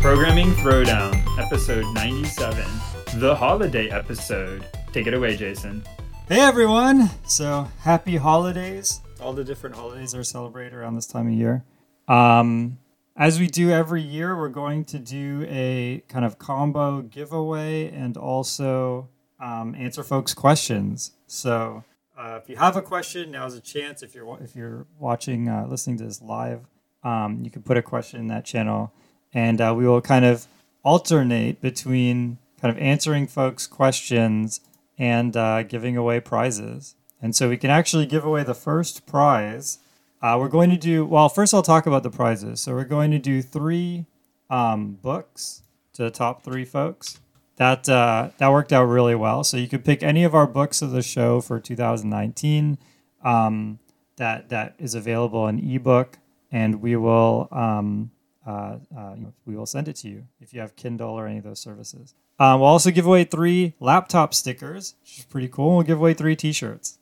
Programming Throwdown, episode 97, the holiday episode. Take it away, Jason. Hey everyone! So happy holidays! All the different holidays are celebrated around this time of year. Um, as we do every year, we're going to do a kind of combo giveaway and also um, answer folks' questions. So uh, if you have a question, now's a chance. If you're if you're watching, uh, listening to this live, um, you can put a question in that channel, and uh, we will kind of alternate between kind of answering folks' questions and uh, giving away prizes. And so we can actually give away the first prize. Uh, we're going to do, well, first I'll talk about the prizes. So we're going to do three um, books to the top three folks. That, uh, that worked out really well. So you could pick any of our books of the show for 2019 um, that, that is available in ebook, and we will um, uh, uh, we will send it to you if you have Kindle or any of those services. Um, we'll also give away three laptop stickers, which is pretty cool. We'll give away three T-shirts.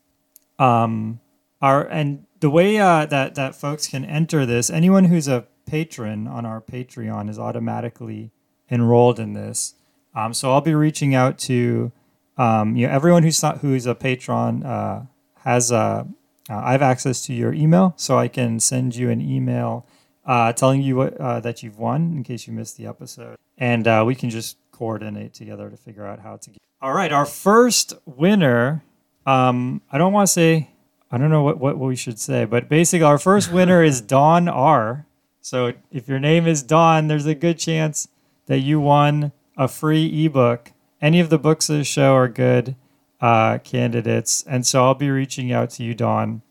Um, our and the way uh, that that folks can enter this, anyone who's a patron on our Patreon is automatically enrolled in this. Um, so I'll be reaching out to um, you know everyone who's not who's a patron uh, has uh, I have access to your email, so I can send you an email uh, telling you what, uh, that you've won in case you missed the episode, and uh, we can just coordinate together to figure out how to. Get... All right, our first winner. Um, I don't want to say. I don't know what, what we should say, but basically, our first winner is Don R. So if your name is Don, there's a good chance that you won a free ebook. Any of the books of the show are good uh, candidates, and so I'll be reaching out to you, Don,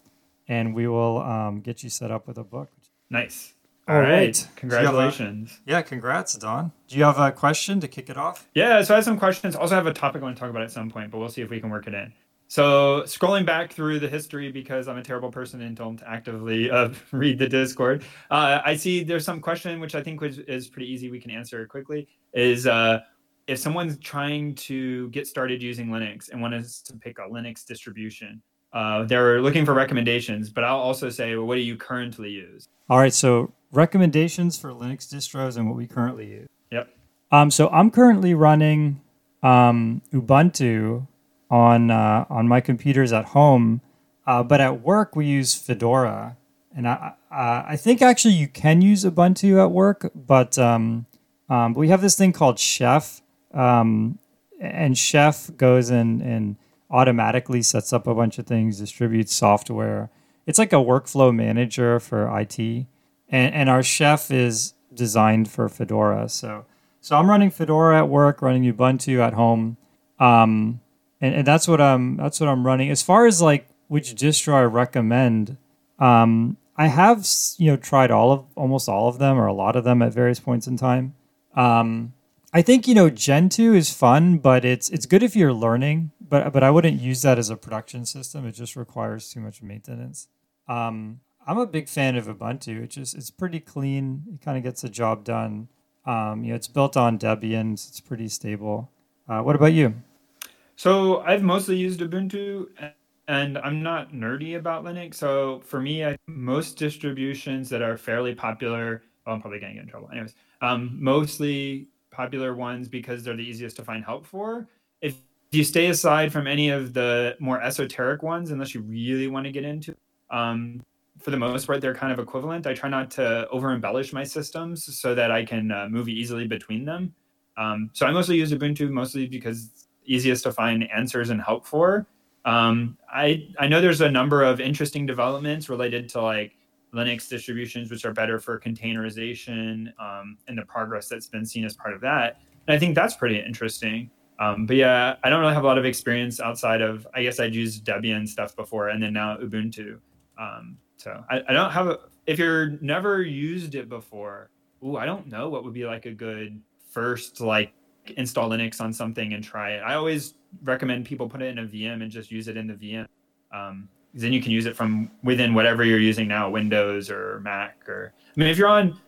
and we will um, get you set up with a book. Nice. All All right. right. Congratulations. Yeah, congrats, Don. Do you have a question to kick it off? Yeah, so I have some questions. Also, I have a topic I want to talk about at some point, but we'll see if we can work it in. So, scrolling back through the history because I'm a terrible person and don't actively uh, read the Discord, uh, I see there's some question which I think was, is pretty easy. We can answer quickly. Is uh, if someone's trying to get started using Linux and wants to pick a Linux distribution, uh, they're looking for recommendations. But I'll also say, well, what do you currently use? All right, so recommendations for Linux distros and what we currently use. Yep. Um, so I'm currently running um, Ubuntu on uh, on my computers at home, uh, but at work we use Fedora, and I I I think actually you can use Ubuntu at work, but um, um, we have this thing called Chef, um, and Chef goes and and automatically sets up a bunch of things, distributes software. It's like a workflow manager for IT, and and our Chef is designed for Fedora. So so I'm running Fedora at work, running Ubuntu at home. Um, and, and that's what I'm that's what I'm running. As far as like which distro I recommend, um, I have you know tried all of almost all of them or a lot of them at various points in time. Um, I think you know Gentoo is fun, but it's it's good if you're learning. But but I wouldn't use that as a production system. It just requires too much maintenance. Um, I'm a big fan of Ubuntu. It just it's pretty clean. It kind of gets the job done. Um, you know, it's built on Debian. so It's pretty stable. Uh, what about you? So I've mostly used Ubuntu, and I'm not nerdy about Linux. So for me, I, most distributions that are fairly popular, well, I'm probably going to get in trouble. Anyways, um, mostly popular ones because they're the easiest to find help for. If you stay aside from any of the more esoteric ones, unless you really want to get into, um, for the most part, they're kind of equivalent. I try not to over embellish my systems so that I can uh, move easily between them. Um, so I mostly use Ubuntu mostly because easiest to find answers and help for. Um, I I know there's a number of interesting developments related to like Linux distributions, which are better for containerization um, and the progress that's been seen as part of that. And I think that's pretty interesting. Um, but yeah, I don't really have a lot of experience outside of I guess I'd used Debian stuff before, and then now Ubuntu. Um, so I, I don't have a. If you're never used it before, ooh, I don't know what would be like a good first like install Linux on something and try it. I always recommend people put it in a VM and just use it in the VM. Um, then you can use it from within whatever you're using now, Windows or Mac or. I mean, if you're on,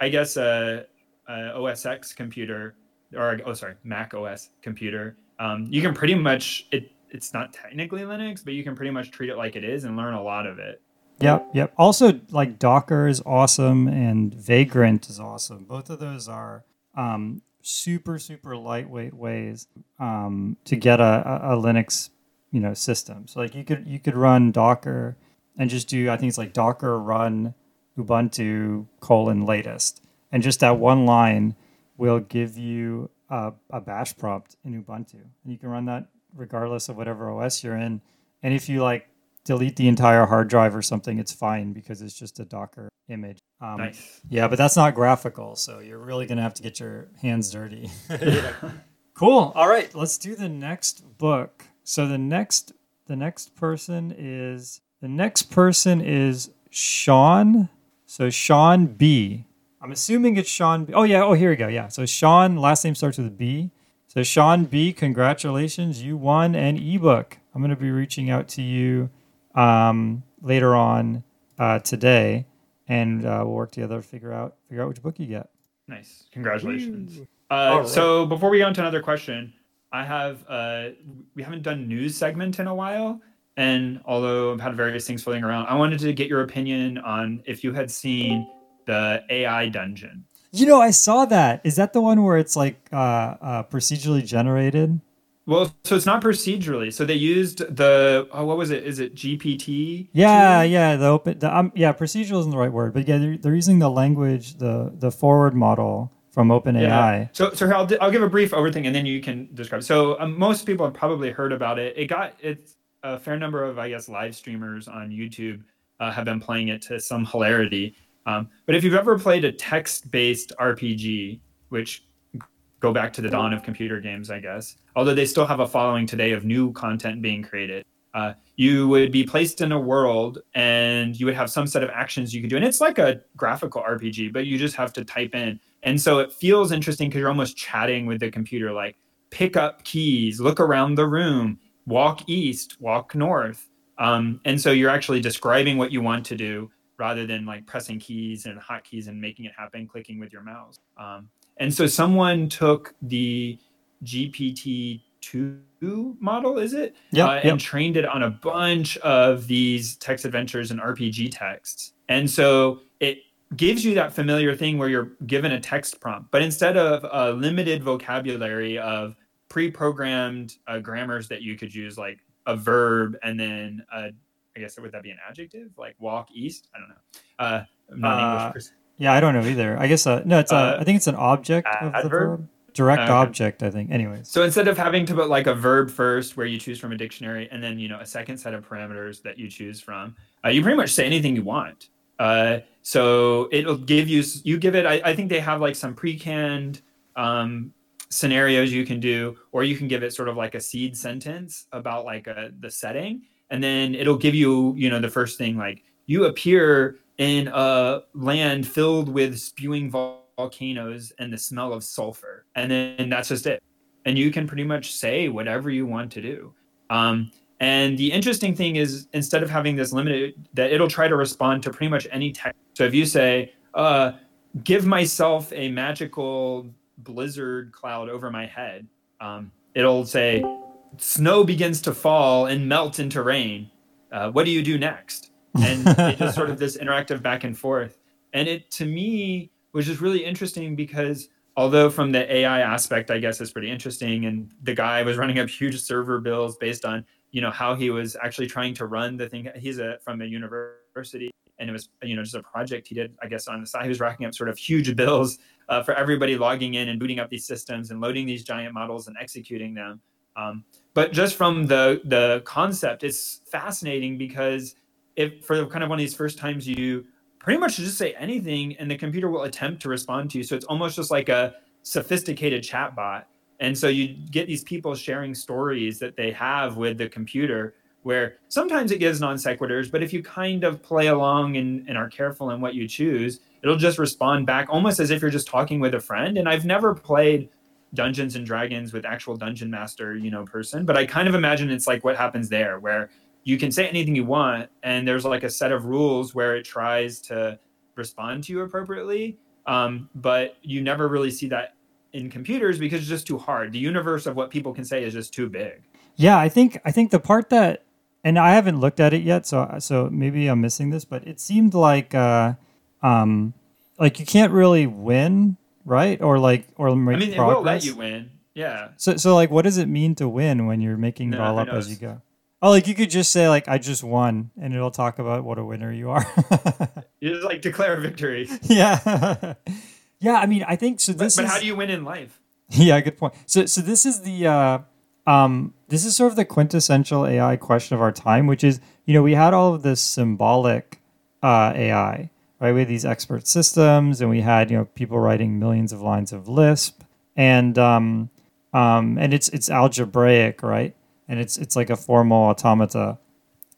I- guess a, a OS X computer or oh sorry, Mac OS computer, Um, you can pretty much it. It's not technically Linux, but you can pretty much treat it like it is and learn a lot of it. Yep, yep. Also, like Docker is awesome and Vagrant is awesome. Both of those are um, super, super lightweight ways um, to get a, a, Linux, you know, system. So like you could you could run Docker and just do I think it's like Docker run Ubuntu colon latest, and just that one line will give you a, a bash prompt in Ubuntu, and you can run that regardless of whatever OS you're in. And if you like delete the entire hard drive or something, it's fine because it's just a Docker image. Um, nice. Yeah, but that's not graphical, so you're really gonna have to get your hands dirty. cool. All right, let's do the next book. So the next the next person is the next person is Sean. So Sean B. I'm assuming it's Sean. B. Oh yeah. Oh here we go. Yeah. So Sean last name starts with a B. So Sean B. Congratulations, you won an ebook. I'm going to be reaching out to you um, later on uh, today, and uh, we'll work together to figure out figure out which book you get. Nice, congratulations. Uh, right. So before we go on to another question, I have uh, we haven't done news segment in a while, and although I've had various things floating around, I wanted to get your opinion on if you had seen the AI dungeon. You know, I saw that. Is that the one where it's like uh, uh, procedurally generated? Well, so it's not procedurally. So they used the oh, what was it? Is it GPT? Yeah, yeah. The open, the, um, yeah. Procedural isn't the right word, but yeah, they're, they're using the language, the the forward model from OpenAI. Yeah. So, so I'll, I'll give a brief overthing, and then you can describe. So um, most people have probably heard about it. It got it's a fair number of I guess live streamers on YouTube uh, have been playing it to some hilarity. Um, but if you've ever played a text-based RPG, which go back to the dawn of computer games, I guess, although they still have a following today of new content being created. Uh, you would be placed in a world and you would have some set of actions you could do. And it's like a graphical RPG, but you just have to type in. And so it feels interesting because you're almost chatting with the computer, like pick up keys, look around the room, walk east, walk north. Um, and so you're actually describing what you want to do rather than like pressing keys and hotkeys and making it happen, clicking with your mouse. Um, and so someone took the GPT two model, is it? Yeah. Uh, yep. And trained it on a bunch of these text adventures and RPG texts. And so it gives you that familiar thing where you're given a text prompt, but instead of a limited vocabulary of pre-programmed uh, grammars that you could use, like a verb and then a, I guess would that be an adjective, like walk east? I don't know. Uh, I'm not uh, English person. Yeah, I don't know either. I guess uh, no, it's a, uh, I think it's an object of the verb. Direct okay. object, I think. Anyways. So instead of having to put like a verb first, where you choose from a dictionary, and then you know a second set of parameters that you choose from, uh, you pretty much say anything you want. Uh, so it'll give you you give it. I, I think they have like some pre-canned um, scenarios you can do, or you can give it sort of like a seed sentence about like a, uh, the setting, and then it'll give you you know the first thing like you appear in a land filled with spewing volcanoes and the smell of sulfur. And then that's just it. And you can pretty much say whatever you want to do. Um, and the interesting thing is, instead of having this limited, that it'll try to respond to pretty much any text. So if you say, uh, give myself a magical blizzard cloud over my head, um, it'll say, snow begins to fall and melt into rain. Uh, what do you do next? And it just sort of this interactive back and forth. And it to me was just really interesting because although from the AI aspect, I guess is pretty interesting, and the guy was running up huge server bills based on you know how he was actually trying to run the thing. He's a from a university, and it was you know just a project he did, I guess, on the side. He was racking up sort of huge bills uh, for everybody logging in and booting up these systems and loading these giant models and executing them. Um, but just from the the concept, it's fascinating because if for kind of one of these first times you pretty much just say anything and the computer will attempt to respond to you. So it's almost just like a sophisticated chatbot. And so you get these people sharing stories that they have with the computer where sometimes it gives non sequiturs, but if you kind of play along and, and are careful in what you choose, it'll just respond back almost as if you're just talking with a friend. And I've never played Dungeons and Dragons with actual dungeon master, you know, person, but I kind of imagine it's like what happens there where you can say anything you want and there's like a set of rules where it tries to respond to you appropriately um, but you never really see that in computers because it's just too hard. The universe of what people can say is just too big. Yeah, I think I think the part that and I haven't looked at it yet, so so maybe I'm missing this, but it seemed like uh um like you can't really win, right? Or like or make I mean, progress. it will let you win. Yeah. So so like what does it mean to win when you're making it all up as you go? Oh, like you could just say like I just won and it'll talk about what a winner you are. You just like declare a victory. yeah. yeah, I mean, I think so But, this but is how do you win in life? Yeah, good point. So so this is the uh um this is sort of the quintessential AI question of our time, which is, you know, we had all of this symbolic uh AI, right? We had these expert systems and we had, you know, people writing millions of lines of Lisp and um um and it's it's algebraic, right? And it's it's like a formal automata.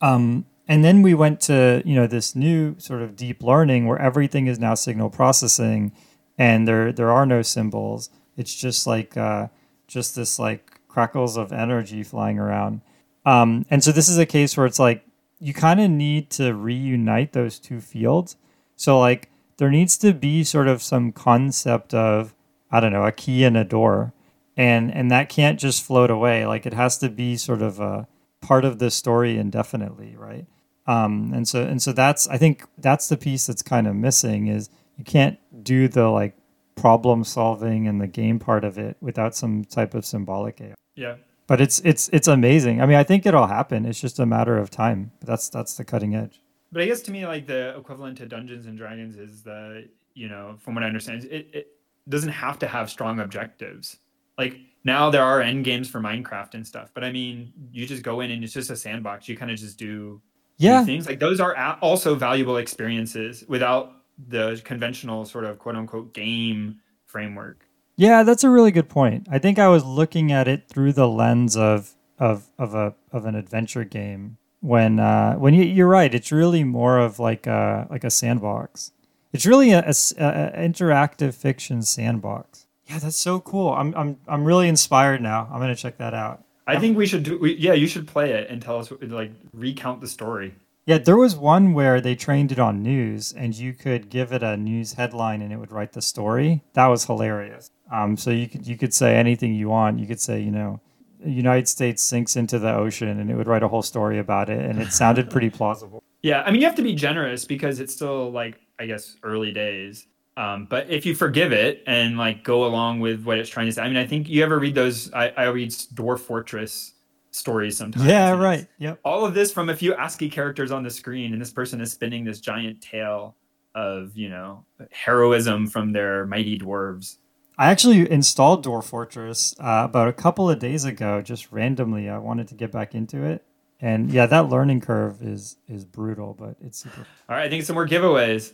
Um and then we went to, you know, this new sort of deep learning where everything is now signal processing and there there are no symbols. It's just like uh, just this like crackles of energy flying around. Um, and so this is a case where it's like you kind of need to reunite those two fields. So like there needs to be sort of some concept of I don't know a key and a door, and and that can't just float away. Like it has to be sort of a part of the story indefinitely, right? Um, and so and so that's I think that's the piece that's kind of missing is you can't do the like problem solving and the game part of it without some type of symbolic AI. Yeah. But it's it's it's amazing. I mean, I think it'll happen. It's just a matter of time. But that's that's the cutting edge. But I guess to me, like the equivalent to Dungeons and Dragons is the, you know, from what I understand, it, it doesn't have to have strong objectives. Like now there are end games for Minecraft and stuff, but I mean, you just go in and it's just a sandbox. You kind of just do, Yeah, things. Like those are also valuable experiences without the conventional sort of quote unquote game framework. yeah, that's a really good point. I think I was looking at it through the lens of of of a of an adventure game. When uh, when you, you're right, it's really more of like a like a sandbox. It's really a, a- a interactive fiction sandbox. Yeah, that's so cool. I'm I'm I'm really inspired now. I'm gonna check that out. I think we should do, we, yeah, you should play it and tell us, like, recount the story. Yeah, there was one where they trained it on news, and you could give it a news headline, and it would write the story. That was hilarious. Um, so you could you could say anything you want. You could say, you know, United States sinks into the ocean, and it would write a whole story about it, and it sounded pretty plausible. Yeah, I mean, you have to be generous because it's still like I guess early days. Um, but if you forgive it and like go along with what it's trying to say, I mean, I think you ever read those? I, I read Dwarf Fortress stories sometimes. Yeah, right. Yep. All of this from a few ASCII characters on the screen, and this person is spinning this giant tale of you know heroism from their mighty dwarves. I actually installed Dwarf Fortress uh, about a couple of days ago, just randomly. I wanted to get back into it, and yeah, that learning curve is is brutal, but it's super All right, I think some more giveaways.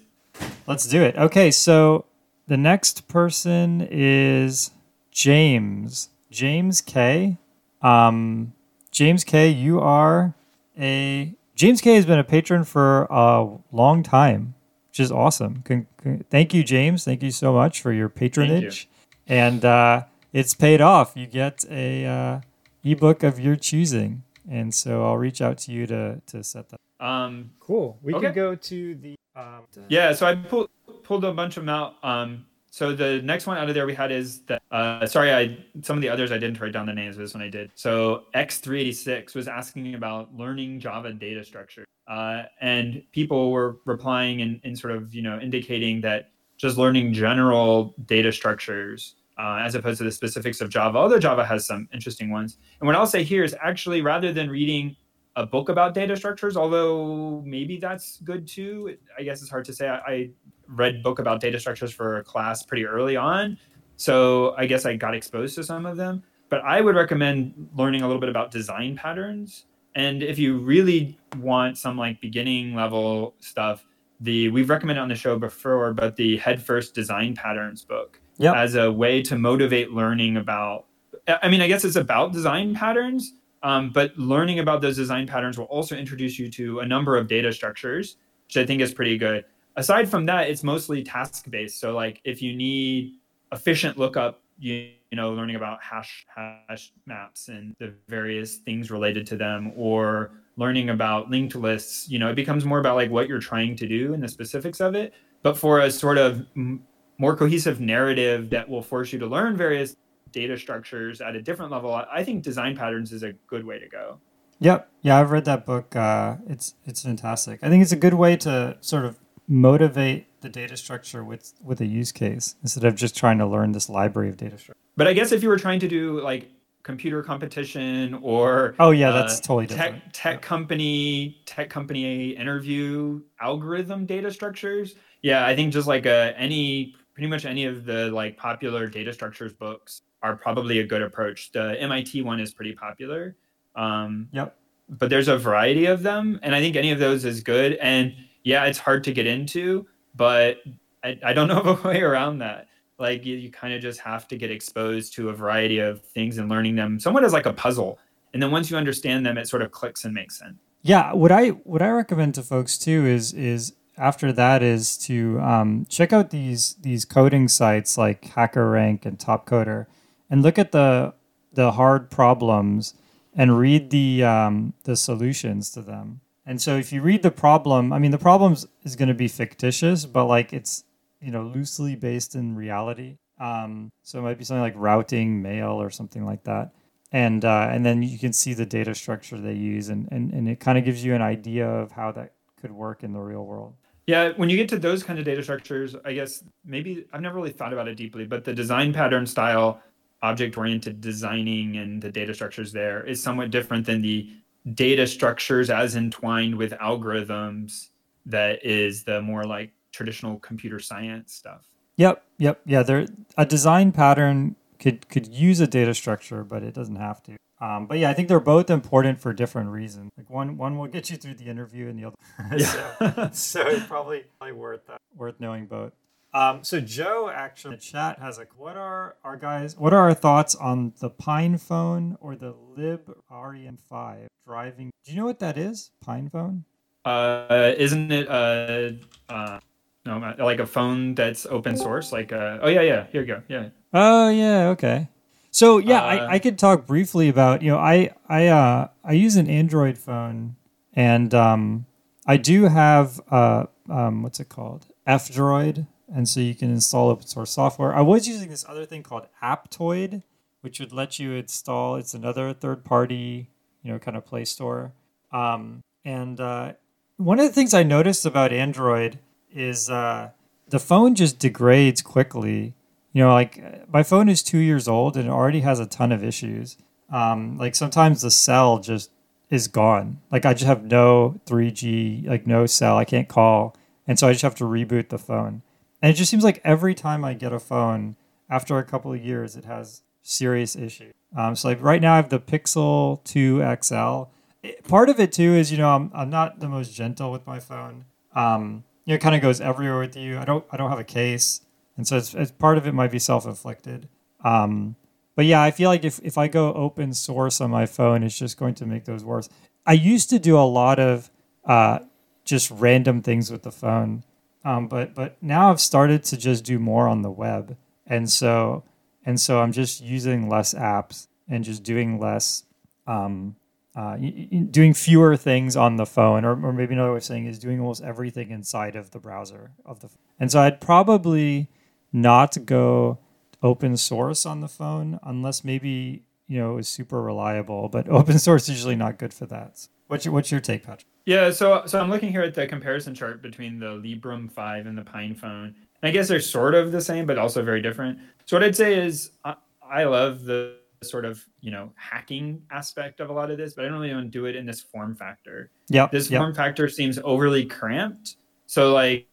Let's do it. Okay, so the next person is James. James K. Um, James K. You are a James K. has been a patron for a long time, which is awesome. Con- con- thank you, James. Thank you so much for your patronage, and uh, it's paid off. You get a uh, ebook of your choosing, and so I'll reach out to you to to set that. Um, Cool. We Okay. can go to the. Um, Yeah, so I pulled pulled a bunch of them out. Um, so the next one out of there we had is that. Uh, sorry, I some of the others I didn't write down the names. Of this one I did. So X386 was asking about learning Java data structure, uh, and people were replying and, and sort of you know indicating that just learning general data structures. Uh, as opposed to the specifics of Java, although Java has some interesting ones. And what I'll say here is actually rather than reading a book about data structures, although maybe that's good too. I guess it's hard to say. I, I read book about data structures for a class pretty early on, so I guess I got exposed to some of them. But I would recommend learning a little bit about design patterns. And if you really want some like beginning level stuff, the we've recommended on the show before, but the Head First Design Patterns book Yep. as a way to motivate learning about. I mean, I guess it's about design patterns, um, but learning about those design patterns will also introduce you to a number of data structures, which I think is pretty good. Aside from that, it's mostly task based. So, like, if you need efficient lookup, you, you know, learning about hash hash maps and the various things related to them, or learning about linked lists, you know, it becomes more about like what you're trying to do and the specifics of it. But for a sort of mm, more cohesive narrative that will force you to learn various data structures at a different level, I think design patterns is a good way to go. Yep. Yeah, I've read that book. Uh, it's it's fantastic. I think it's a good way to sort of motivate the data structure with with a use case instead of just trying to learn this library of data structure. But I guess if you were trying to do like computer competition or oh yeah, that's uh, totally different. Tech tech yeah. company tech company interview algorithm data structures. Yeah, I think just like uh, any pretty much any of the like popular data structures books are probably a good approach. The MIT one is pretty popular. Um, yep. But there's a variety of them, and I think any of those is good. And yeah, it's hard to get into, but I, I don't know of a way around that. Like you, you kind of just have to get exposed to a variety of things and learning them somewhat as like a puzzle. And then once you understand them, it sort of clicks and makes sense. Yeah, what I what I recommend to folks too is is after that is to um, check out these these coding sites like HackerRank and TopCoder, and look at the the hard problems and read the um, the solutions to them. And so if you read the problem, I mean the problems is going to be fictitious, but like it's you know loosely based in reality. Um, so it might be something like routing mail or something like that. And uh, and then you can see the data structure they use, and, and, and it kind of gives you an idea of how that could work in the real world. Yeah, when you get to those kind of data structures, I guess maybe I've never really thought about it deeply, but the design pattern style, object oriented designing and the data structures there is somewhat different than the data structures as entwined with algorithms that is the more like traditional computer science stuff. Yep, yep, yeah. There a design pattern could could use a data structure, but it doesn't have to. Um, but yeah, I think they're both important for different reasons. Like one one will get you through the interview, and the other. Yeah. so, so it's probably, probably worth that, worth knowing both. Um, so Joe actually in the chat has like, what are our guys? What are our thoughts on the Pine phone or the Librem 5 driving? Do you know what that is? Pine phone? Uh, isn't it uh, uh, no, like a phone that's open source? Like, uh, oh yeah, yeah, here you go, yeah. Oh yeah, okay. So yeah, uh, I, I could talk briefly about you know I I uh, I use an Android phone and um, I do have uh, um, what's it called F Droid, and so you can install open source software. I was using this other thing called Aptoide, which would let you install. It's another third party you know kind of Play Store. Um, and uh, one of the things I noticed about Android is uh, the phone just degrades quickly you know, like my phone is two years old and it already has a ton of issues. Um, like sometimes the cell just is gone. Like I just have no 3G, like no cell. I can't call. And so I just have to reboot the phone. And it just seems like every time I get a phone, after a couple of years, it has serious issues. Um, so like right now I have the Pixel 2 XL. It, part of it too is, you know, I'm, I'm not the most gentle with my phone. Um, you know, it kind of goes everywhere with you. I don't, I don't have a case and so it's, it's part of it might be self-inflicted um, but yeah i feel like if, if i go open source on my phone it's just going to make those worse i used to do a lot of uh, just random things with the phone um, but but now i've started to just do more on the web and so and so i'm just using less apps and just doing less um, uh, doing fewer things on the phone, or, or maybe another way of saying is doing almost everything inside of the browser of the. And so I'd probably not go open source on the phone unless maybe you know is super reliable. But open source is usually not good for that. What's your what's your take, Patrick? Yeah, so so I'm looking here at the comparison chart between the Librem 5 and the Pine phone. And I guess they're sort of the same, but also very different. So what I'd say is I, I love the sort of you know hacking aspect of a lot of this, but I don't really want to do it in this form factor. Yeah, this yep. form factor seems overly cramped. So like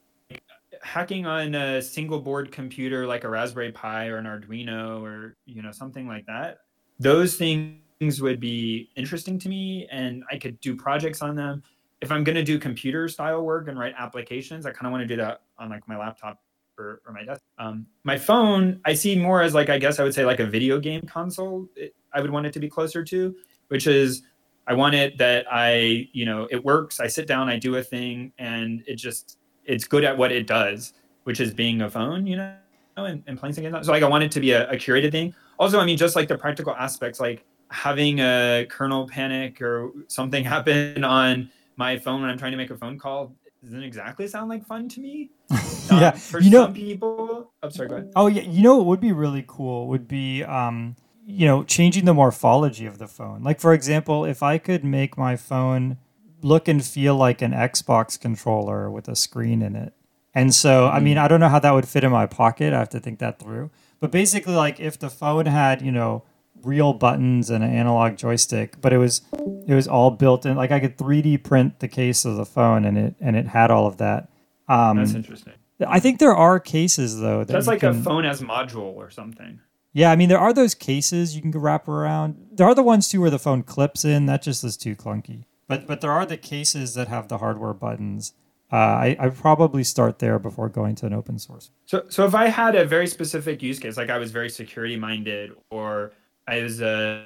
hacking on a single board computer like a Raspberry Pi or an Arduino or you know something like that, those things would be interesting to me, and I could do projects on them. If I'm to do computer style work and write applications, I kind of want to do that on like my laptop or, or my desk. Um, my phone, I see more as like I guess I would say like a video game console. It, I would want it to be closer to, which is I want it that I you know it works. I sit down, I do a thing, and it just it's good at what it does, which is being a phone, you know, and, and playing things. So like I want it to be a, a curated thing. Also, I mean, just like the practical aspects, like having a kernel panic or something happen on my phone when I'm trying to make a phone call, doesn't exactly sound like fun to me. yeah, Um, for you know, some people. I'm sorry. Go ahead. Oh yeah, you know what would be really cool would be um, you know changing the morphology of the phone. Like for example, if I could make my phone look and feel like an Xbox controller with a screen in it. And so, I mean, I don't know how that would fit in my pocket. I have to think that through. But basically, like if the phone had, you know, real buttons and an analog joystick, but it was it was all built in. Like I could 3D print the case of the phone, and it and it had all of that. Um, That's interesting. I think there are cases though. That That's like a phone as module or something. yeah, I mean, there are those cases you can wrap around. There are the ones too where the phone clips in. That just is too clunky. But but there are the cases that have the hardware buttons. Uh, I I probably start there before going to an open source. So, so if I had a very specific use case, like I was very security minded, or I was, uh,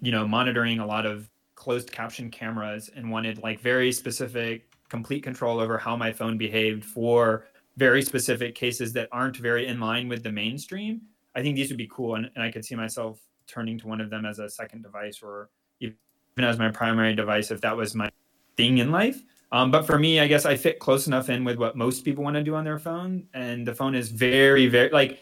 you know, monitoring a lot of closed caption cameras and wanted like very specific, complete control over how my phone behaved for very specific cases that aren't very in line with the mainstream, I think these would be cool, and, and I could see myself turning to one of them as a second device or even as my primary device if that was my thing in life. Um, but for me, I guess I fit close enough in with what most people want to do on their phone. And the phone is very, very like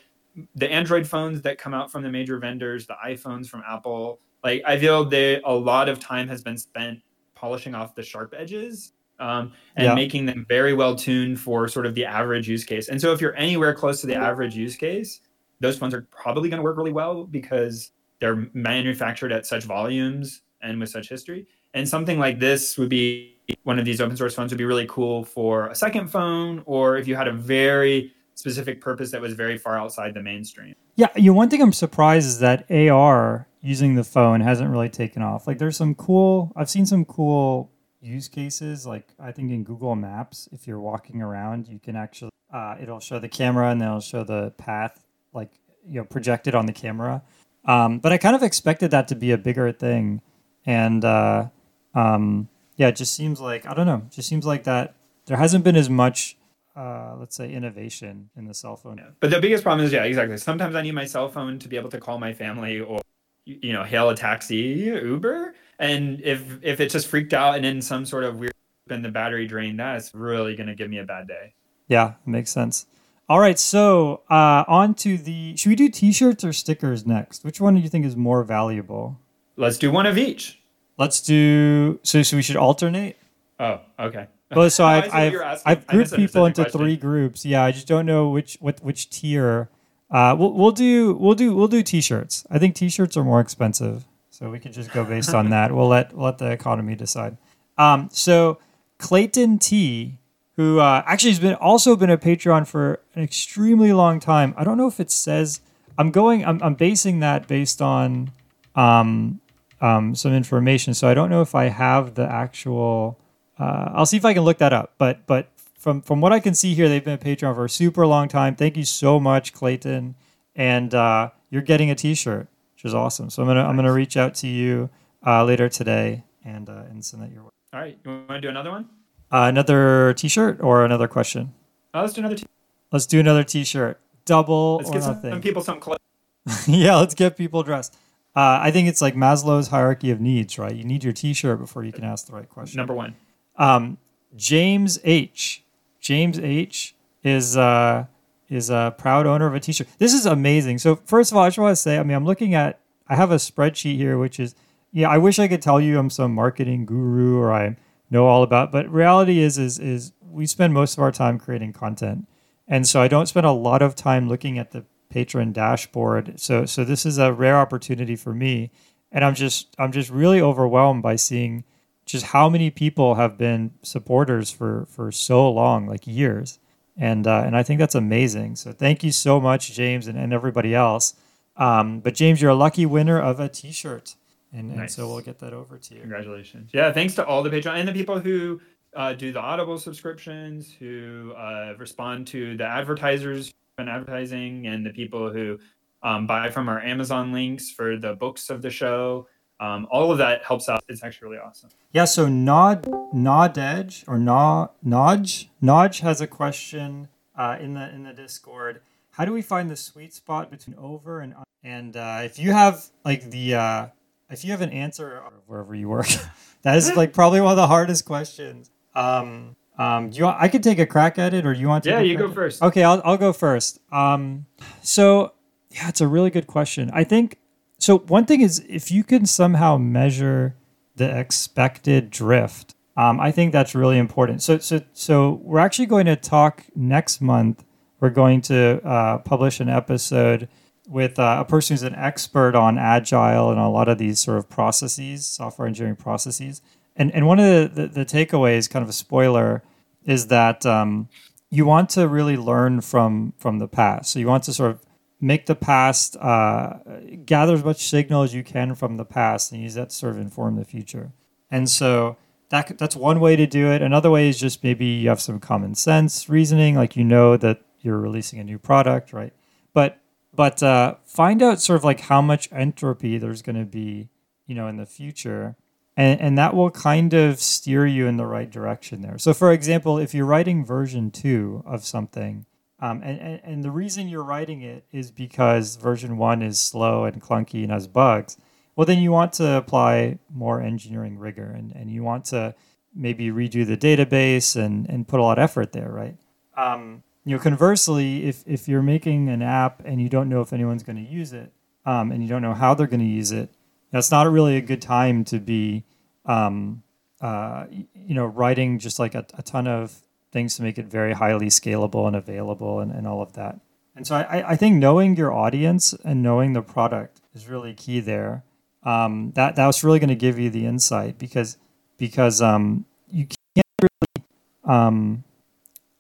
the Android phones that come out from the major vendors, the iPhones from Apple. Like I feel that a lot of time has been spent polishing off the sharp edges um, and Yeah. making them very well tuned for sort of the average use case. And so if you're anywhere close to the average use case, those phones are probably going to work really well because they're manufactured at such volumes and with such history. And something like this would be one of these open source phones would be really cool for a second phone, or if you had a very specific purpose that was very far outside the mainstream. Yeah, you know, one thing I'm surprised is that AR using the phone hasn't really taken off. Like there's some cool I've seen some cool use cases like I think in Google Maps if you're walking around you can actually uh, it'll show the camera and it'll show the path like you know projected on the camera. Um, but I kind of expected that to be a bigger thing and uh, um, yeah, it just seems like I don't know, just seems like that there hasn't been as much uh, let's say innovation in the cell phone. Yeah. But the biggest problem is, yeah, exactly. Sometimes I need my cell phone to be able to call my family or you know hail a taxi, Uber, and if if it's just freaked out and in some sort of weird and the battery drained, that's really going to give me a bad day. Yeah, makes sense. All right, so uh, on to the. Should we do T-shirts or stickers next? Which one do you think is more valuable? Let's do one of each. Let's do. So, so we should alternate. Oh, okay. Well, so I've I've. I've grouped people into question. three groups. Yeah, I just don't know which what which tier. Uh, we'll we'll do we'll do we'll do T-shirts. I think T-shirts are more expensive, so we could just go based on that. We'll let we'll let the economy decide. Um, so Clayton T, who uh, actually has been also been a Patreon for an extremely long time. I don't know if it says. I'm going. I'm, I'm basing that based on um, um, some information. So I don't know if I have the actual. Uh, I'll see if I can look that up. But but from from what I can see here, they've been a Patreon for a super long time. Thank you so much, Clayton, and uh, you're getting a T-shirt, which is awesome. So I'm gonna I'm gonna reach out to you uh, later today and uh, and send that your way. All right, you want to do another one? Uh, another T-shirt or another question? Oh, let's do another. T- Let's do another T-shirt. Double let's get some people some clothes. yeah, let's get people dressed. Uh, I think it's like Maslow's hierarchy of needs, right? You need your T-shirt before you can ask the right question. Number one. Um, James H. James H. is uh, is a proud owner of a T-shirt. This is amazing. So first of all, I just want to say, I mean, I'm looking at. I have a spreadsheet here, which is yeah. I wish I could tell you I'm some marketing guru or I know all about, but reality is is is we spend most of our time creating content, and so I don't spend a lot of time looking at the patron dashboard. So so this is a rare opportunity for me, and I'm just I'm just really overwhelmed by seeing just how many people have been supporters for for so long, like years, and uh, and I think that's amazing. So thank you so much, James, and, and everybody else. Um, but James, you're a lucky winner of a T-shirt, and, and so we'll get that over to you. Congratulations. Yeah, thanks to all the Patreon and the people who uh, do the Audible subscriptions, who uh, respond to the advertisers and advertising, and the people who um, buy from our Amazon links for the books of the show. Um, all of that helps out. It's actually really awesome. Yeah. So Nod Nod Edge or Nod Nodge Nodge has a question uh, in the in the Discord. How do we find the sweet spot between over and and uh, if you have like the uh, if you have an answer wherever you work, that is like probably one of the hardest questions. Um, Um, do you want, I could take a crack at it, or do you want to? Yeah, you go first. Okay, I'll I'll go first. Um, so yeah, it's a really good question. I think so. One thing is if you can somehow measure the expected drift, um, I think that's really important. So so so we're actually going to talk next month. We're going to uh, publish an episode with uh, a person who's an expert on agile and a lot of these sort of processes, software engineering processes. And and one of the, the, the takeaways, kind of a spoiler, is that um, you want to really learn from from the past. So you want to sort of make the past uh, gather as much signal as you can from the past and use that to sort of inform the future. And so that that's one way to do it. Another way is just maybe you have some common sense reasoning, like you know that you're releasing a new product, right? But but uh, find out sort of like how much entropy there's going to be, you know, in the future, and and that will kind of steer you in the right direction there. So, for example, if you're writing version two of something, um, and, and and the reason you're writing it is because version one is slow and clunky and has bugs, well, then you want to apply more engineering rigor, and and you want to maybe redo the database and and put a lot of effort there, right? Um, you know, conversely, if if you're making an app and you don't know if anyone's going to use it, um, and you don't know how they're going to use it, that's not really a good time to be, um, uh, you know, writing just like a, a, ton of things to make it very highly scalable and available and, and all of that. And so I, I think knowing your audience and knowing the product is really key there. Um, that that's really going to give you the insight because because um, you can't really um,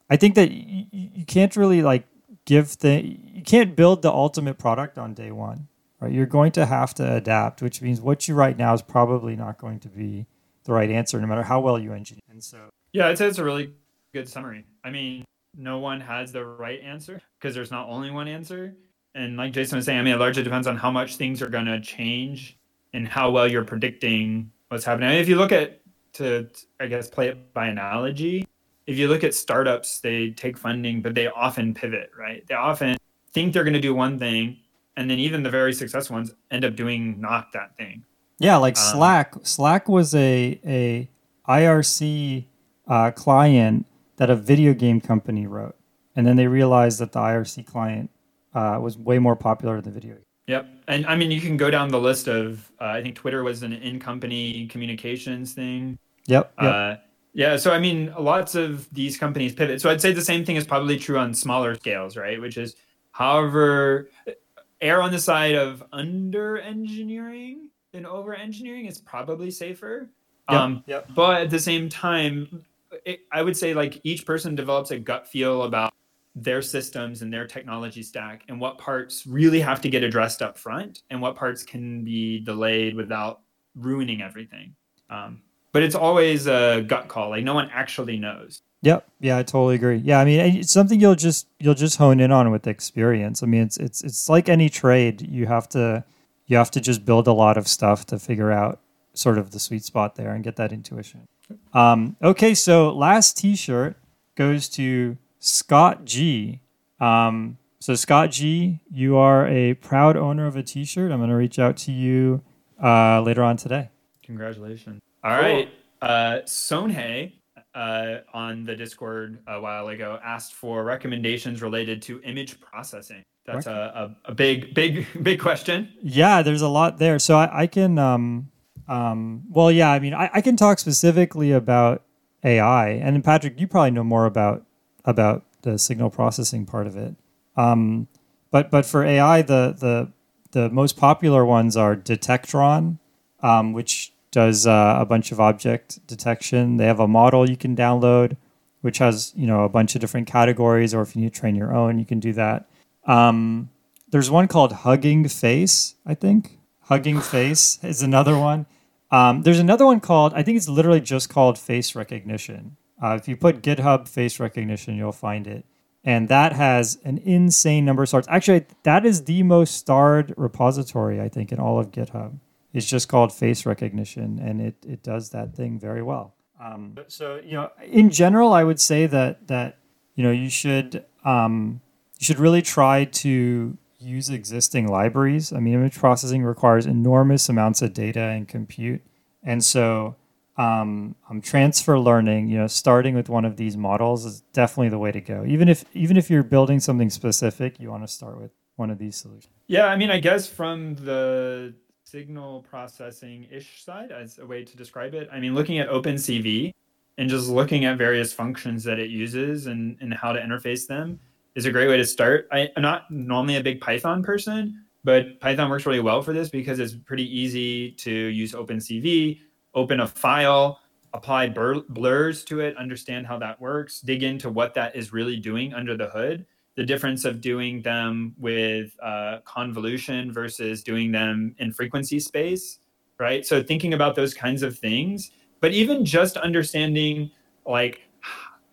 I think that you, you can't really like give the you can't build the ultimate product on day one, right? You're going to have to adapt, which means what you write now is probably not going to be the right answer, no matter how well you engineer. And so, yeah, I'd say it's a really good summary. I mean, no one has the right answer because there's not only one answer. And like Jason was saying, I mean, it largely depends on how much things are going to change and how well you're predicting what's happening. I mean, if you look at to, I guess, play it by analogy, if you look at startups, they take funding, but they often pivot, right? They often think they're going to do one thing, and then even the very successful ones end up doing not that thing. Yeah, like um, Slack. Slack was a a IRC uh, client that a video game company wrote, and then they realized that the IRC client uh, was way more popular than the video. Game. Yep, and I mean you can go down the list of uh, I think Twitter was an in-company communications thing. Yep. yep. Uh, yeah, so I mean, lots of these companies pivot. So I'd say the same thing is probably true on smaller scales, right? Which is, however, err on the side of under engineering than over engineering is probably safer. Yep, um, yep. But at the same time, it, I would say like each person develops a gut feel about their systems and their technology stack and what parts really have to get addressed up front and what parts can be delayed without ruining everything. Um, but it's always a gut call. Like no one actually knows. Yep. Yeah, I totally agree. Yeah, I mean, it's something you'll just you'll just hone in on with experience. I mean, it's it's it's like any trade. You have to you have to just build a lot of stuff to figure out sort of the sweet spot there and get that intuition. Um, okay, so last T-shirt goes to Scott G. Um, so Scott G, you are a proud owner of a T-shirt. I'm going to reach out to you uh, later on today. Congratulations. All cool. right. Uh, Sonhei uh, on the Discord a while ago asked for recommendations related to image processing. That's a, a, a, big, big, big question. Yeah, there's a lot there. So I, I can, um, um, well, yeah, I mean, I, I can talk specifically about AI, and Patrick, you probably know more about about the signal processing part of it. Um, but but for AI, the the the most popular ones are Detectron, um, which does uh, a bunch of object detection. They have a model you can download, which has you know a bunch of different categories. Or if you need to train your own, you can do that. Um, there's one called Hugging Face. I think Hugging Face is another one. Um, there's another one called I think it's literally just called face recognition. Uh, if you put GitHub face recognition, you'll find it. And that has an insane number of stars. Actually, that is the most starred repository, I think, in all of GitHub. It's just called face recognition, and it, it does that thing very well. Um, so you know, in general, I would say that that you know you should um, you should really try to use existing libraries. I mean, image processing requires enormous amounts of data and compute, and so um, um, transfer learning, you know, starting with one of these models is definitely the way to go. Even if even if you're building something specific, you want to start with one of these solutions. Yeah, I mean, I guess from the signal processing ish side, as a way to describe it, I mean, looking at OpenCV and just looking at various functions that it uses and, and how to interface them is a great way to start. I, I'm not normally a big Python person, but Python works really well for this because it's pretty easy to use OpenCV, open a file, apply blur- blurs to it, understand how that works, dig into what that is really doing under the hood the difference of doing them with uh, convolution versus doing them in frequency space, right? So thinking about those kinds of things, but even just understanding like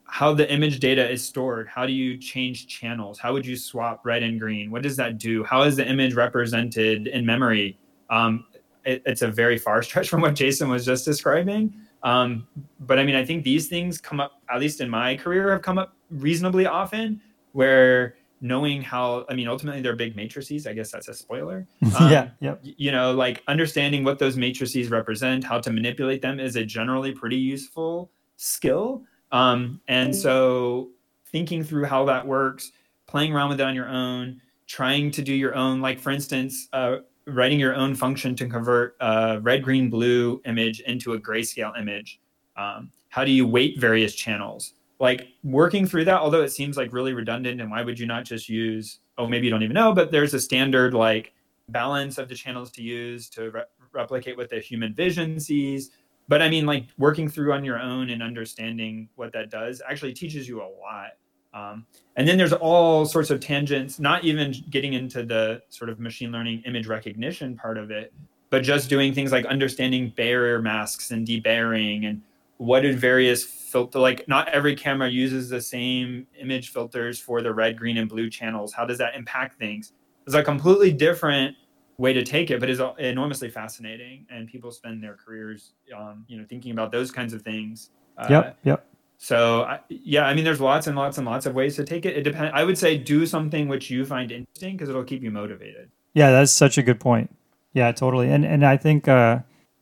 how the image data is stored. How do you change channels? How would you swap red and green? What does that do? How is the image represented in memory? Um, it, it's a very far stretch from what Jason was just describing. Um, but I mean, I think these things come up, at least in my career, have come up reasonably often where knowing how i mean ultimately they're big matrices i guess that's a spoiler um, yeah yep. you know like understanding what those matrices represent how to manipulate them is a generally pretty useful skill um, and so thinking through how that works playing around with it on your own trying to do your own like for instance uh, writing your own function to convert a red green blue image into a grayscale image. Um, how do you weight various channels? Like working through that although it seems like really redundant and why would you not just use oh maybe you don't even know but there's a standard like balance of the channels to use to re- replicate what the human vision sees but i mean like working through on your own and understanding what that does actually teaches you a lot. Um, and then there's all sorts of tangents not even getting into the sort of machine learning image recognition part of it but just doing things like understanding Bayer masks and debayering and what did various filter like not every camera uses the same image filters for the red green and blue channels. How does that impact things? It's a completely different way to take it but it's enormously fascinating and people spend their careers um, you know thinking about those kinds of things uh, yep yep. So I, yeah i mean there's lots and lots and lots of ways to take it. It depends i would say do something which you find interesting because it'll keep you motivated. Yeah that's such a good point. Yeah totally and and i think uh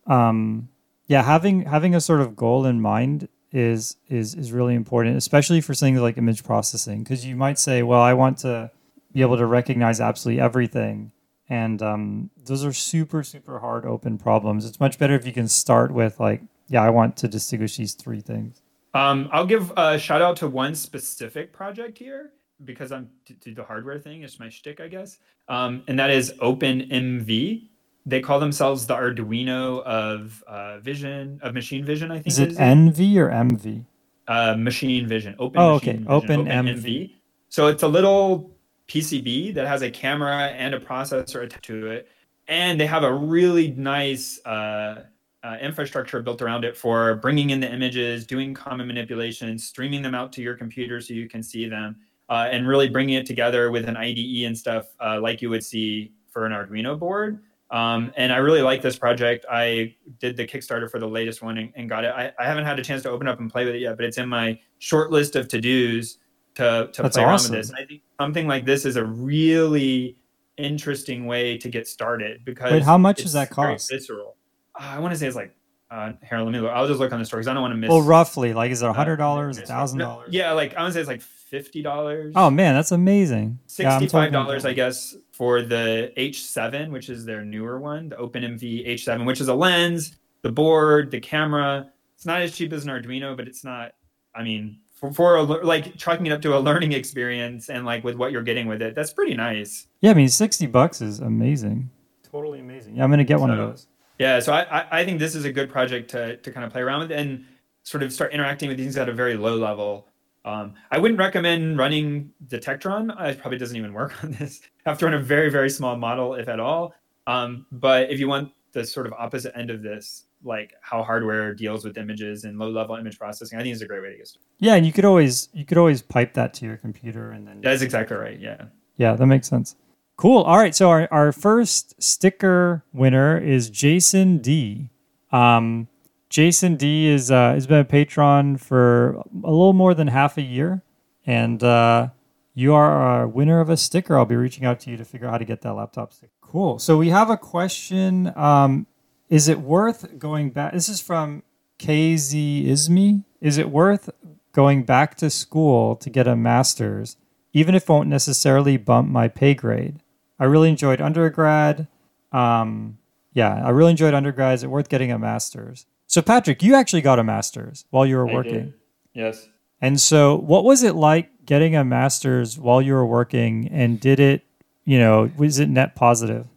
um yeah having having a sort of goal in mind is is is really important, especially for things like image processing, because you might say, well, I want to be able to recognize absolutely everything, and um, those are super super hard open problems. It's much better if you can start with like, yeah, I want to distinguish these three things. Um, I'll give a shout out to one specific project here because I'm to, the hardware thing. It's my shtick, I guess, um, and that is OpenMV they call themselves the Arduino of uh, vision of machine vision. I think is it is NV or MV? Uh, machine vision. Open. Oh, okay. Vision, open, open MV. MV. So it's a little PCB that has a camera and a processor attached to it, and they have a really nice uh, uh, infrastructure built around it for bringing in the images, doing common manipulations, streaming them out to your computer so you can see them, uh, and really bringing it together with an IDE and stuff uh, like you would see for an Arduino board. Um, and I really like this project. I did the Kickstarter for the latest one and, and got it. I, I, haven't had a chance to open up and play with it yet, but it's in my short list of to dos to, to play around with this. And I think something like this is a really interesting way to get started because Wait, how much does that cost? Visceral. Uh, I want to say it's like uh, here, let me look. I'll just look on the store because I don't want to miss. Well, roughly, like, is it a hundred dollars, a thousand dollars? Yeah, like I would say it's like fifty dollars. Oh man, that's amazing. Sixty-five dollars, yeah, I guess, for the H7, which is their newer one, the OpenMV H7, which is a lens, the board, the camera. It's not as cheap as an Arduino, but it's not. I mean, for, for a, like chalking it up to a learning experience and like with what you're getting with it, that's pretty nice. Yeah, I mean, sixty bucks is amazing. Totally amazing. Yeah, I'm gonna get one of those. Yeah, so I, I think this is a good project to to kind of play around with and sort of start interacting with things at a very low level um, I wouldn't recommend running Detectron. Tektron. It probably doesn't even work on this. have to run a very, very small model, if at all. Um, but if you want the sort of opposite end of this, like how hardware deals with images and low-level image processing, I think it's a great way to get started. Yeah, and you could always you could always pipe that to your computer, and then that's exactly right. Yeah. Yeah, that makes sense. Cool. All right. So our, our first sticker winner is Jason D. Um, Jason D is uh, has been a patron for a little more than half a year, and uh, you are a winner of a sticker. I'll be reaching out to you to figure out how to get that laptop sticker. Cool. So we have a question. Um, is it worth going back? This is from KZ Ismi, is it worth going back to school to get a master's, even if it won't necessarily bump my pay grade? I really enjoyed undergrad. Um, yeah, I really enjoyed undergrad. Is it worth getting a master's? So, Patrick, you actually got a master's while you were I working. did. Yes. And so, what was it like getting a master's while you were working? And did it, you know, was it net positive?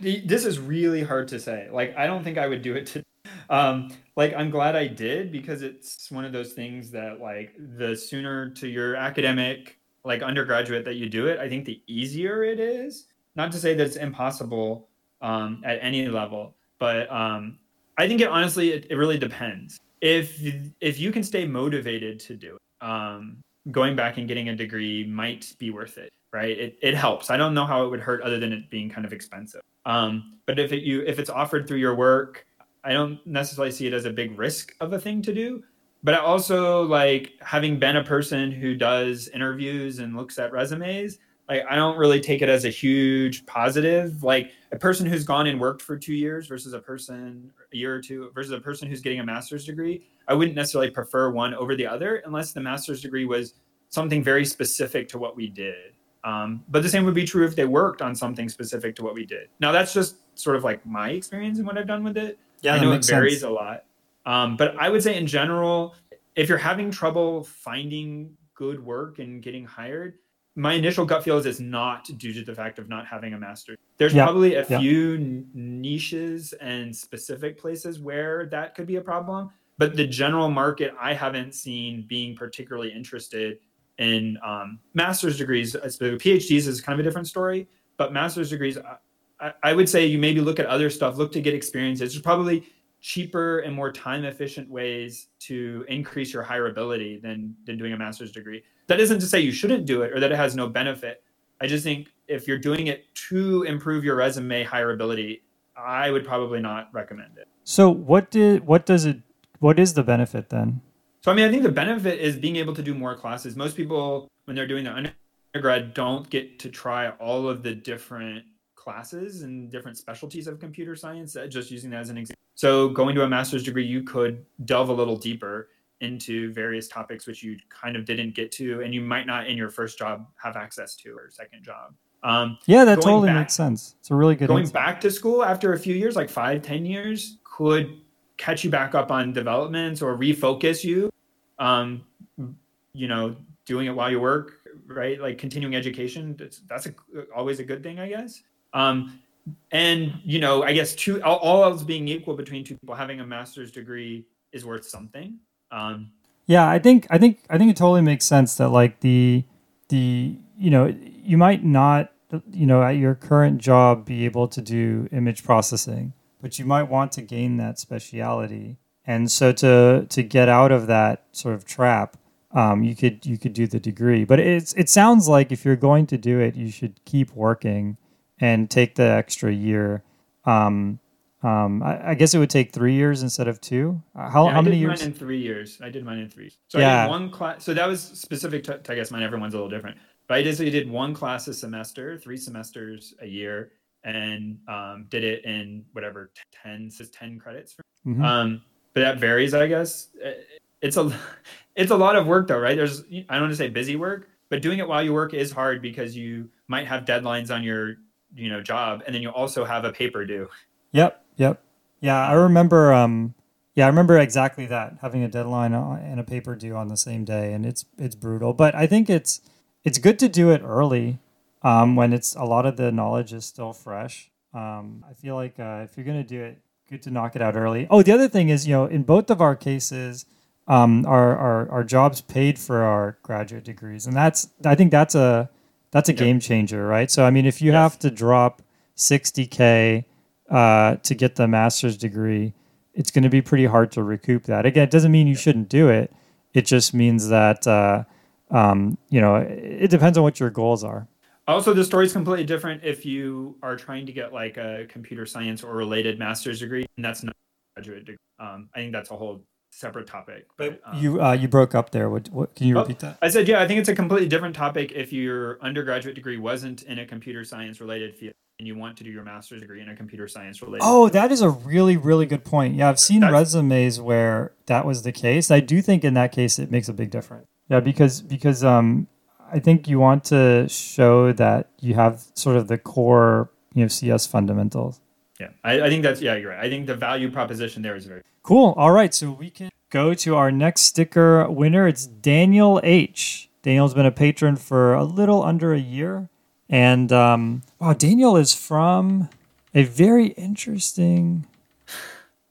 This is really hard to say. Like, I don't think I would do it to. Um, like, I'm glad I did because it's one of those things that, like, the sooner to your academic, like undergraduate that you do it, I think the easier it is. Not to say that it's impossible um, at any level, but um, I think it honestly, it, it really depends. If if you can stay motivated to do it, um, going back and getting a degree might be worth it right? It, it helps. I don't know how it would hurt other than it being kind of expensive. Um, but if it you if it's offered through your work i don't necessarily see it as a big risk of a thing to do. But i also like having been a person who does interviews and looks at resumes like i don't really take it as a huge positive. Like a person who's gone and worked for two years versus a person a year or two versus a person who's getting a master's degree i wouldn't necessarily prefer one over the other unless the master's degree was something very specific to what we did um, but the same would be true if they worked on something specific to what we did now that's just sort of like my experience and what i've done with it Yeah, i know it varies sense. a lot um, but i would say in general if you're having trouble finding good work and getting hired my initial gut feel is it's not due to the fact of not having a master. There's Yeah, probably a yeah. few n- niches and specific places where that could be a problem, but the general market I haven't seen being particularly interested in um, master's degrees. So PhDs is kind of a different story, but master's degrees, I- I, would say you maybe look at other stuff, look to get experience. There's probably cheaper and more time efficient ways to increase your hireability than than doing a master's degree. That isn't to say you shouldn't do it or that it has no benefit. I just think if you're doing it to improve your resume hireability, I would probably not recommend it. So, what did what does it what is the benefit then? So I mean, I think the benefit is being able to do more classes. Most people, when they're doing their undergrad, don't get to try all of the different classes and different specialties of computer science. uh, Just using that as an example. So going to a master's degree, you could delve a little deeper into various topics which you kind of didn't get to, and you might not in your first job have access to or second job. Um, Yeah, that totally back- makes sense. It's a really good going back to school after a few years like five ten years could catch you back up on developments or refocus you um you know doing it while you work right? Like continuing education that's, that's a, always a good thing i guess. Um and you know i guess two all, all else being equal between two people having a master's degree is worth something. Um Yeah, I think I think I think it totally makes sense that like the the you know you might not you know at your current job be able to do image processing, but you might want to gain that speciality, and so to to get out of that sort of trap, um, you could you could do the degree. But it's it sounds like if you're going to do it, you should keep working and take the extra year. Um, um, I, I guess it would take three years instead of two. Uh, How Yeah, how I many did years? Mine in three years. I did mine in three. So I Yeah. did one class. So that was specific to, to, I guess mine. Everyone's a little different. But I basically did one class a semester, three semesters a year, and um, did it in whatever ten says ten credits. Mhm. Um, but that varies, I guess. It's a it's a lot of work though, right? There's I don't want to say busy work, but doing it while you work is hard because you might have deadlines on your you know job, and then you also have a paper due. Yep, yep. Yeah, I remember. Um, yeah, I remember exactly that having a deadline and a paper due on the same day, and it's it's brutal. But I think it's it's good to do it early um, when it's a lot of the knowledge is still fresh. Um, I feel like uh, if you're gonna do it, good to knock it out early. Oh, the other thing is, you know, in both of our cases, um, our, our our jobs paid for our graduate degrees, and that's I think that's a that's a Yep. game changer, right? So I mean, if you Yes. have to drop sixty k uh, to get the master's degree, it's going to be pretty hard to recoup that. Again, it doesn't mean you shouldn't do it. It just means that uh, um, you know it, it depends on what your goals are. Also, the story is completely different if you are trying to get like a computer science or related master's degree, and that's not a graduate degree. Um, I think that's a whole separate topic. But um, you uh, you broke up there. What, what can you Oh, repeat that? I said, yeah, I think it's a completely different topic if your undergraduate degree wasn't in a computer science related field. and you want to do your master's degree in a computer science related. Oh, that is a really, really good point. Yeah, I've seen That's, resumes where that was the case. I do think in that case it makes a big difference. Yeah, because because um, I think you want to show that you have sort of the core you know CS fundamentals. Yeah, I, I think that's yeah, you're right. I think the value proposition there is very cool. All right, so we can go to our next sticker winner. It's Daniel H. Daniel's been a patron for a little under a year. And um, wow, Daniel is from a very interesting.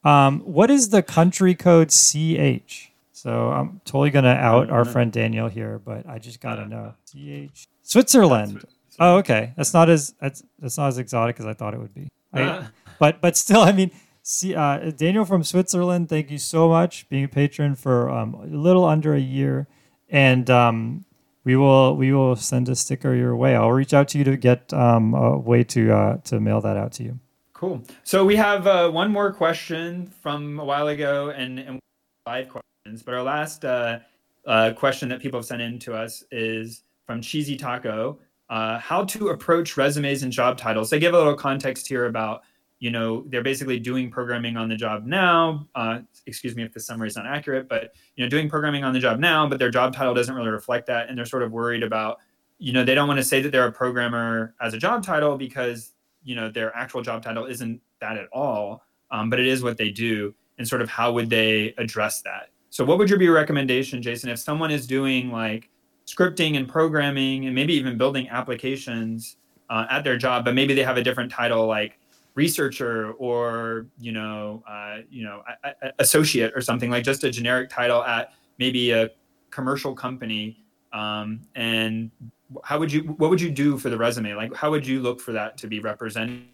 Um, what is the country code CH? So I'm totally gonna out our friend Daniel here, but I just gotta know CH Switzerland. Oh, okay. That's not as that's that's not as exotic as I thought it would be. I, but but still, I mean, see, uh, Daniel from Switzerland. Thank you so much being a patron for um, a little under a year, and um, we will we will send a sticker your way. I'll reach out to you to get um, a way to uh, to mail that out to you. Cool. So we have uh, one more question from a while ago, and, and five questions. But our last uh, uh, question that people have sent in to us is from Cheesy Taco. Uh, how to approach resumes and job titles. They give a little context here about you know they're basically doing programming on the job now uh, excuse me if the summary is not accurate but you know doing programming on the job now but their job title doesn't really reflect that and they're sort of worried about you know they don't want to say that they're a programmer as a job title because you know their actual job title isn't that at all um, but it is what they do and sort of how would they address that so what would your be recommendation jason if someone is doing like scripting and programming and maybe even building applications uh, at their job but maybe they have a different title like researcher or you know uh, you know a, a associate or something like just a generic title at maybe a commercial company um, and how would you what would you do for the resume? Like how would you look for that to be represented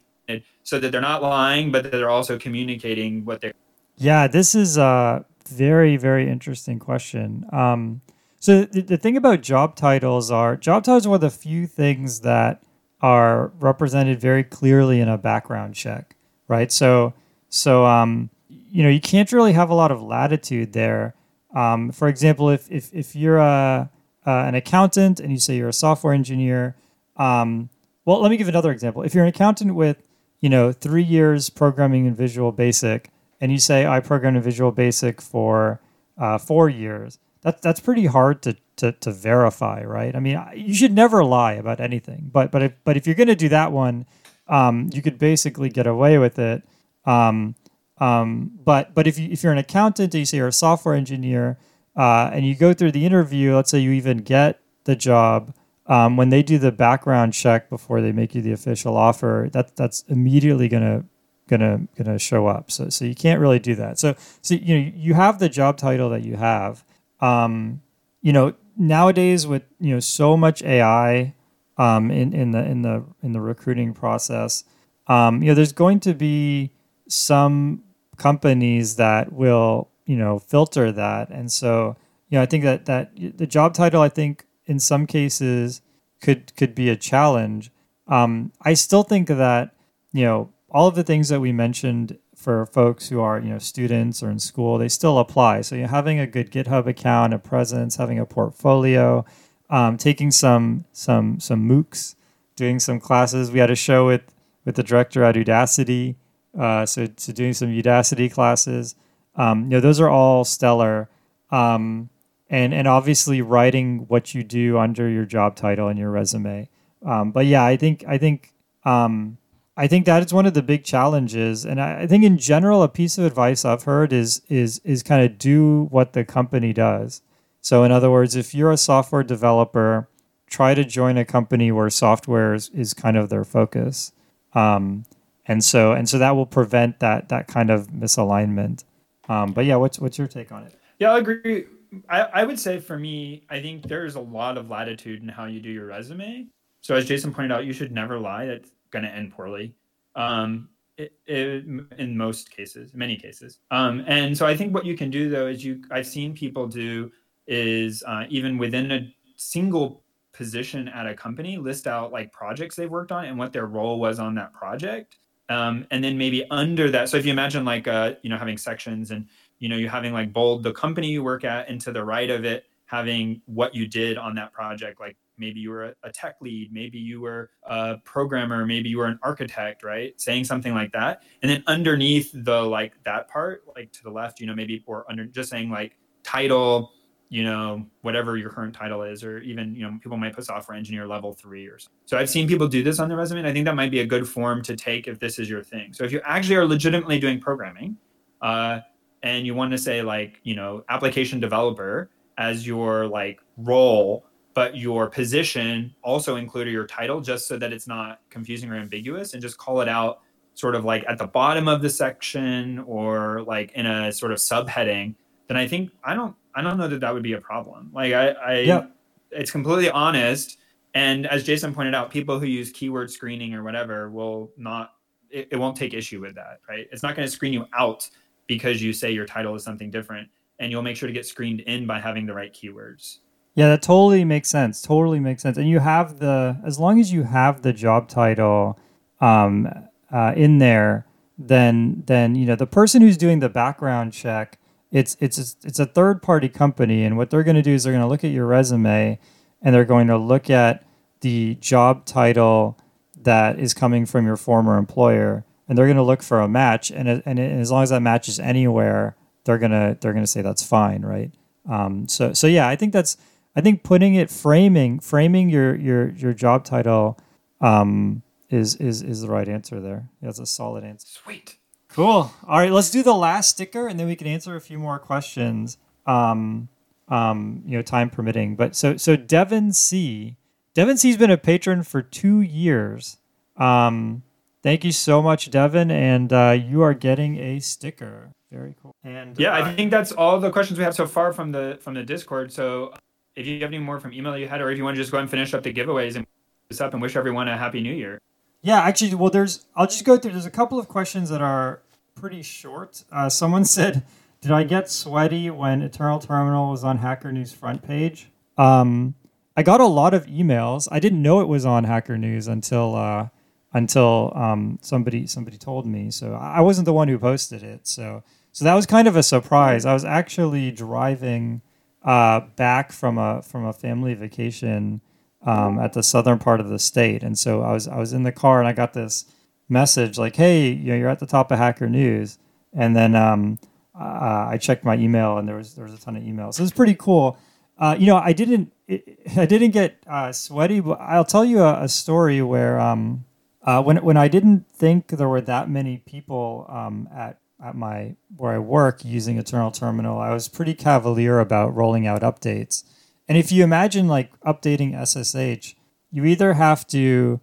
so that they're not lying but that they're also communicating what they're yeah this is a very very interesting question um, so the, the thing about job titles are job titles are one of the few things that are represented very clearly in a background check, right? So, so um, you know, you can't really have a lot of latitude there. Um, for example, if if if you're a uh, an accountant and you say you're a software engineer, um, well, let me give another example. If you're an accountant with you know three years programming in Visual Basic, and you say I programmed in Visual Basic for uh, four years, that's that's pretty hard to to, to verify, right? I mean, you should never lie about anything, but but if but if you're going to do that one, um, you could basically get away with it. Um, um, but but if you if you're an accountant, you say you're a software engineer, uh, and you go through the interview, let's say you even get the job. Um, when they do the background check before they make you the official offer, that that's immediately gonna gonna gonna show up. So so you can't really do that. So so you know you have the job title that you have. Um, you know nowadays with you know so much AI um, in in the in the in the recruiting process, um, you know, there's going to be some companies that will you know filter that, and so you know I think that that the job title I think in some cases could could be a challenge. Um, I still think that you know all of the things that we mentioned for folks who are you know students or in school they still apply. So you know, having a good github account a presence having a portfolio um, taking some some some moocs doing some classes. We had a show with with the director at udacity uh, so, so doing some udacity classes. Um, you know those are all stellar. Um, and and obviously writing what you do under your job title and your resume. Um, but yeah i think i think um, I think that is one of the big challenges, and I, I think in general, a piece of advice I've heard is is is kind of do what the company does. So, in other words, if you're a software developer, try to join a company where software is, is kind of their focus, um, and so and so that will prevent that that kind of misalignment. Um, but yeah, what's what's your take on it? Yeah, I agree. I, I would say for me, I think there's a lot of latitude in how you do your resume. So as Jason pointed out, you should never lie. That's going to end poorly um, it, it, in most cases, many cases. Um, and so I think what you can do though is you I've seen people do is uh, even within a single position at a company list out like projects they've worked on and what their role was on that project. Um, and then maybe under that, so if you imagine like uh, you know having sections and you know you're having like bold the company you work at, and to the right of it having what you did on that project, like maybe you were a, a tech lead, maybe you were a programmer, maybe you were an architect, right? Saying something like that. And then underneath the like that part, like to the left, you know, maybe or under just saying like title, you know, whatever your current title is, or even, you know, people might put software engineer level three or something. So I've seen people do this on their resume. And I think that might be a good form to take if this is your thing. So if you actually are legitimately doing programming, uh, and you want to say like, you know, application developer as your like role, but your position also included your title just so that it's not confusing or ambiguous and just call it out sort of like at the bottom of the section or like in a sort of subheading, then I think I don't I don't know that that would be a problem. Like I, I yeah. it's completely honest. And as Jason pointed out, people who use keyword screening or whatever will not, it, it won't take issue with that, right? It's not going to screen you out because you say your title is something different. And you'll make sure to get screened in by having the right keywords. Yeah, that totally makes sense. Totally makes sense. And you have the, as long as you have the job title um, uh, in there, then, then, you know, the person who's doing the background check it's it's it's a third party company, and what they're going to do is they're going to look at your resume, and they're going to look at the job title that is coming from your former employer, and they're going to look for a match, and and, as long as that matches anywhere, they're gonna they're gonna say that's fine, right? Um, so so yeah, I think that's I think putting it framing framing your your your job title um, is is is the right answer there. That's a solid answer. Sweet. Cool. All right, let's do the last sticker, and then we can answer a few more questions. Um, um, you know, time permitting. But so so Devin C. Devin C's been a patron for two years. Um, thank you so much, Devin, and uh, you are getting a sticker. Very cool. And yeah, uh, I think that's all the questions we have so far from the from the Discord. So if you have any more from email you had, or if you want to just go and finish up the giveaways and this up and wish everyone a happy new year. Yeah, actually, well, there's. I'll just go through. There's a couple of questions that are pretty short. Uh, someone said, "Did I get sweaty when Eternal Terminal was on Hacker News front page?" Um, I got a lot of emails. I didn't know it was on Hacker News until uh, until um, somebody somebody told me. So I wasn't the one who posted it. So so that was kind of a surprise. I was actually driving uh, back from a from a family vacation um, at the southern part of the state, and so I was I was in the car and I got this message like, "Hey, you know, you're at the top of Hacker News," and then um, uh, I checked my email and there was there was a ton of emails. So it was pretty cool. Uh, you know, I didn't it, I didn't get uh, sweaty, but I'll tell you a, a story where um, uh, when when I didn't think there were that many people um, at at my where I work using Eternal Terminal, I was pretty cavalier about rolling out updates. And if you imagine like updating SSH, you either have to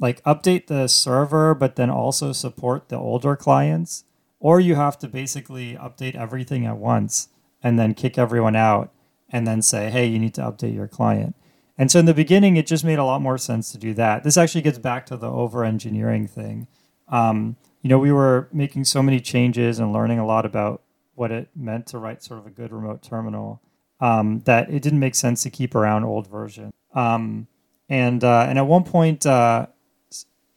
like update the server, but then also support the older clients, or you have to basically update everything at once and then kick everyone out and then say, hey, you need to update your client. And so in the beginning, it just made a lot more sense to do that. This actually gets back to the over engineering thing. Um, you know, we were making so many changes and learning a lot about what it meant to write sort of a good remote terminal um, that it didn't make sense to keep around old version. Um, and uh, and at one point, uh,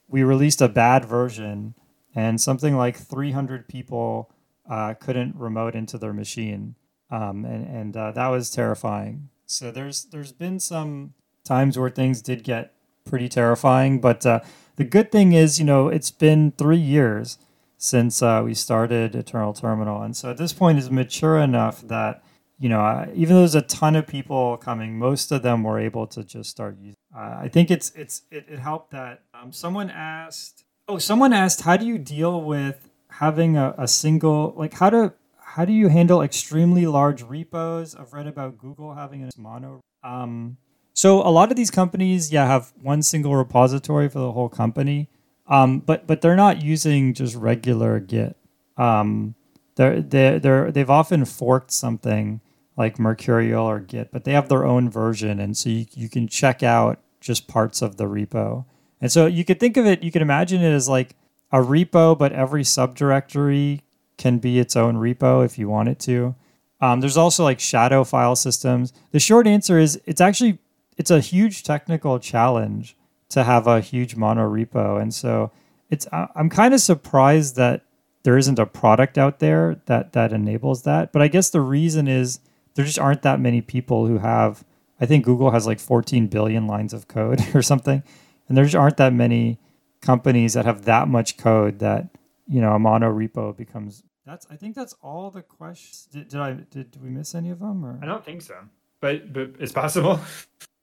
we released a bad version, and something like 300 people uh, couldn't remote into their machine, um, and and uh, that was terrifying. So there's there's been some times where things did get pretty terrifying, but uh, the good thing is, you know, it's been three years since uh, we started Eternal Terminal, and so at this point, is mature enough that you know, uh, even though there's a ton of people coming, most of them were able to just start using. Uh, I think it's it's it, it helped that um, someone asked. Oh, someone asked, how do you deal with having a, a single like how to how do you handle extremely large repos? I've read about Google having a mono. Um, so a lot of these companies, yeah, have one single repository for the whole company, um, but but they're not using just regular Git. Um, they're they they're they've often forked something like Mercurial or Git, but they have their own version. And so you, you can check out just parts of the repo. And so you could think of it, you could imagine it as like a repo, but every subdirectory can be its own repo if you want it to. Um, there's also like shadow file systems. The short answer is it's actually it's a huge technical challenge to have a huge mono repo. And so it's I'm kind of surprised that there isn't a product out there that that enables that. But I guess the reason is there just aren't that many people who have I think Google has like 14 billion lines of code or something, and there just aren't that many companies that have that much code that you know a mono repo becomes. That's I think that's all the questions. Did, did I did, did we miss any of them or? I don't think so, but but it's possible.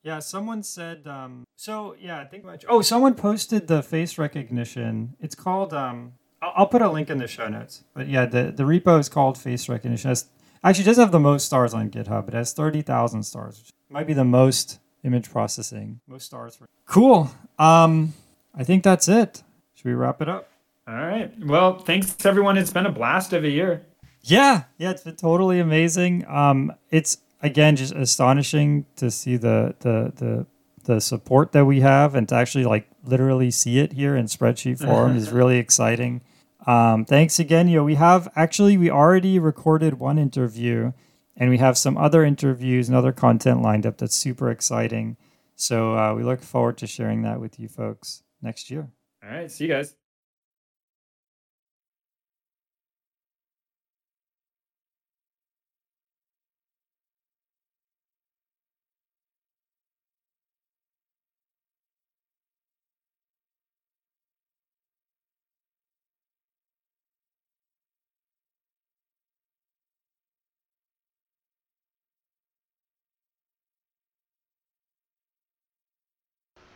Yeah, someone said. Um, so yeah, I think much. Oh, someone posted the face recognition. It's called. Um, I'll, I'll put a link in the show notes. But yeah, the the repo is called face recognition. It's, actually, it does have the most stars on GitHub. It has thirty thousand stars. Which might be the most image processing, most stars. For... Cool. Um, I think that's it. Should we wrap it up? All right. Well, thanks everyone. It's been a blast of a year. Yeah, yeah, it's been totally amazing. Um, it's again just astonishing to see the the the the support that we have and to actually like literally see it here in spreadsheet form is really exciting. Um, thanks again. You know, we have actually we already recorded one interview, and we have some other interviews and other content lined up that's super exciting. So uh, we look forward to sharing that with you folks next year. All right. See you guys.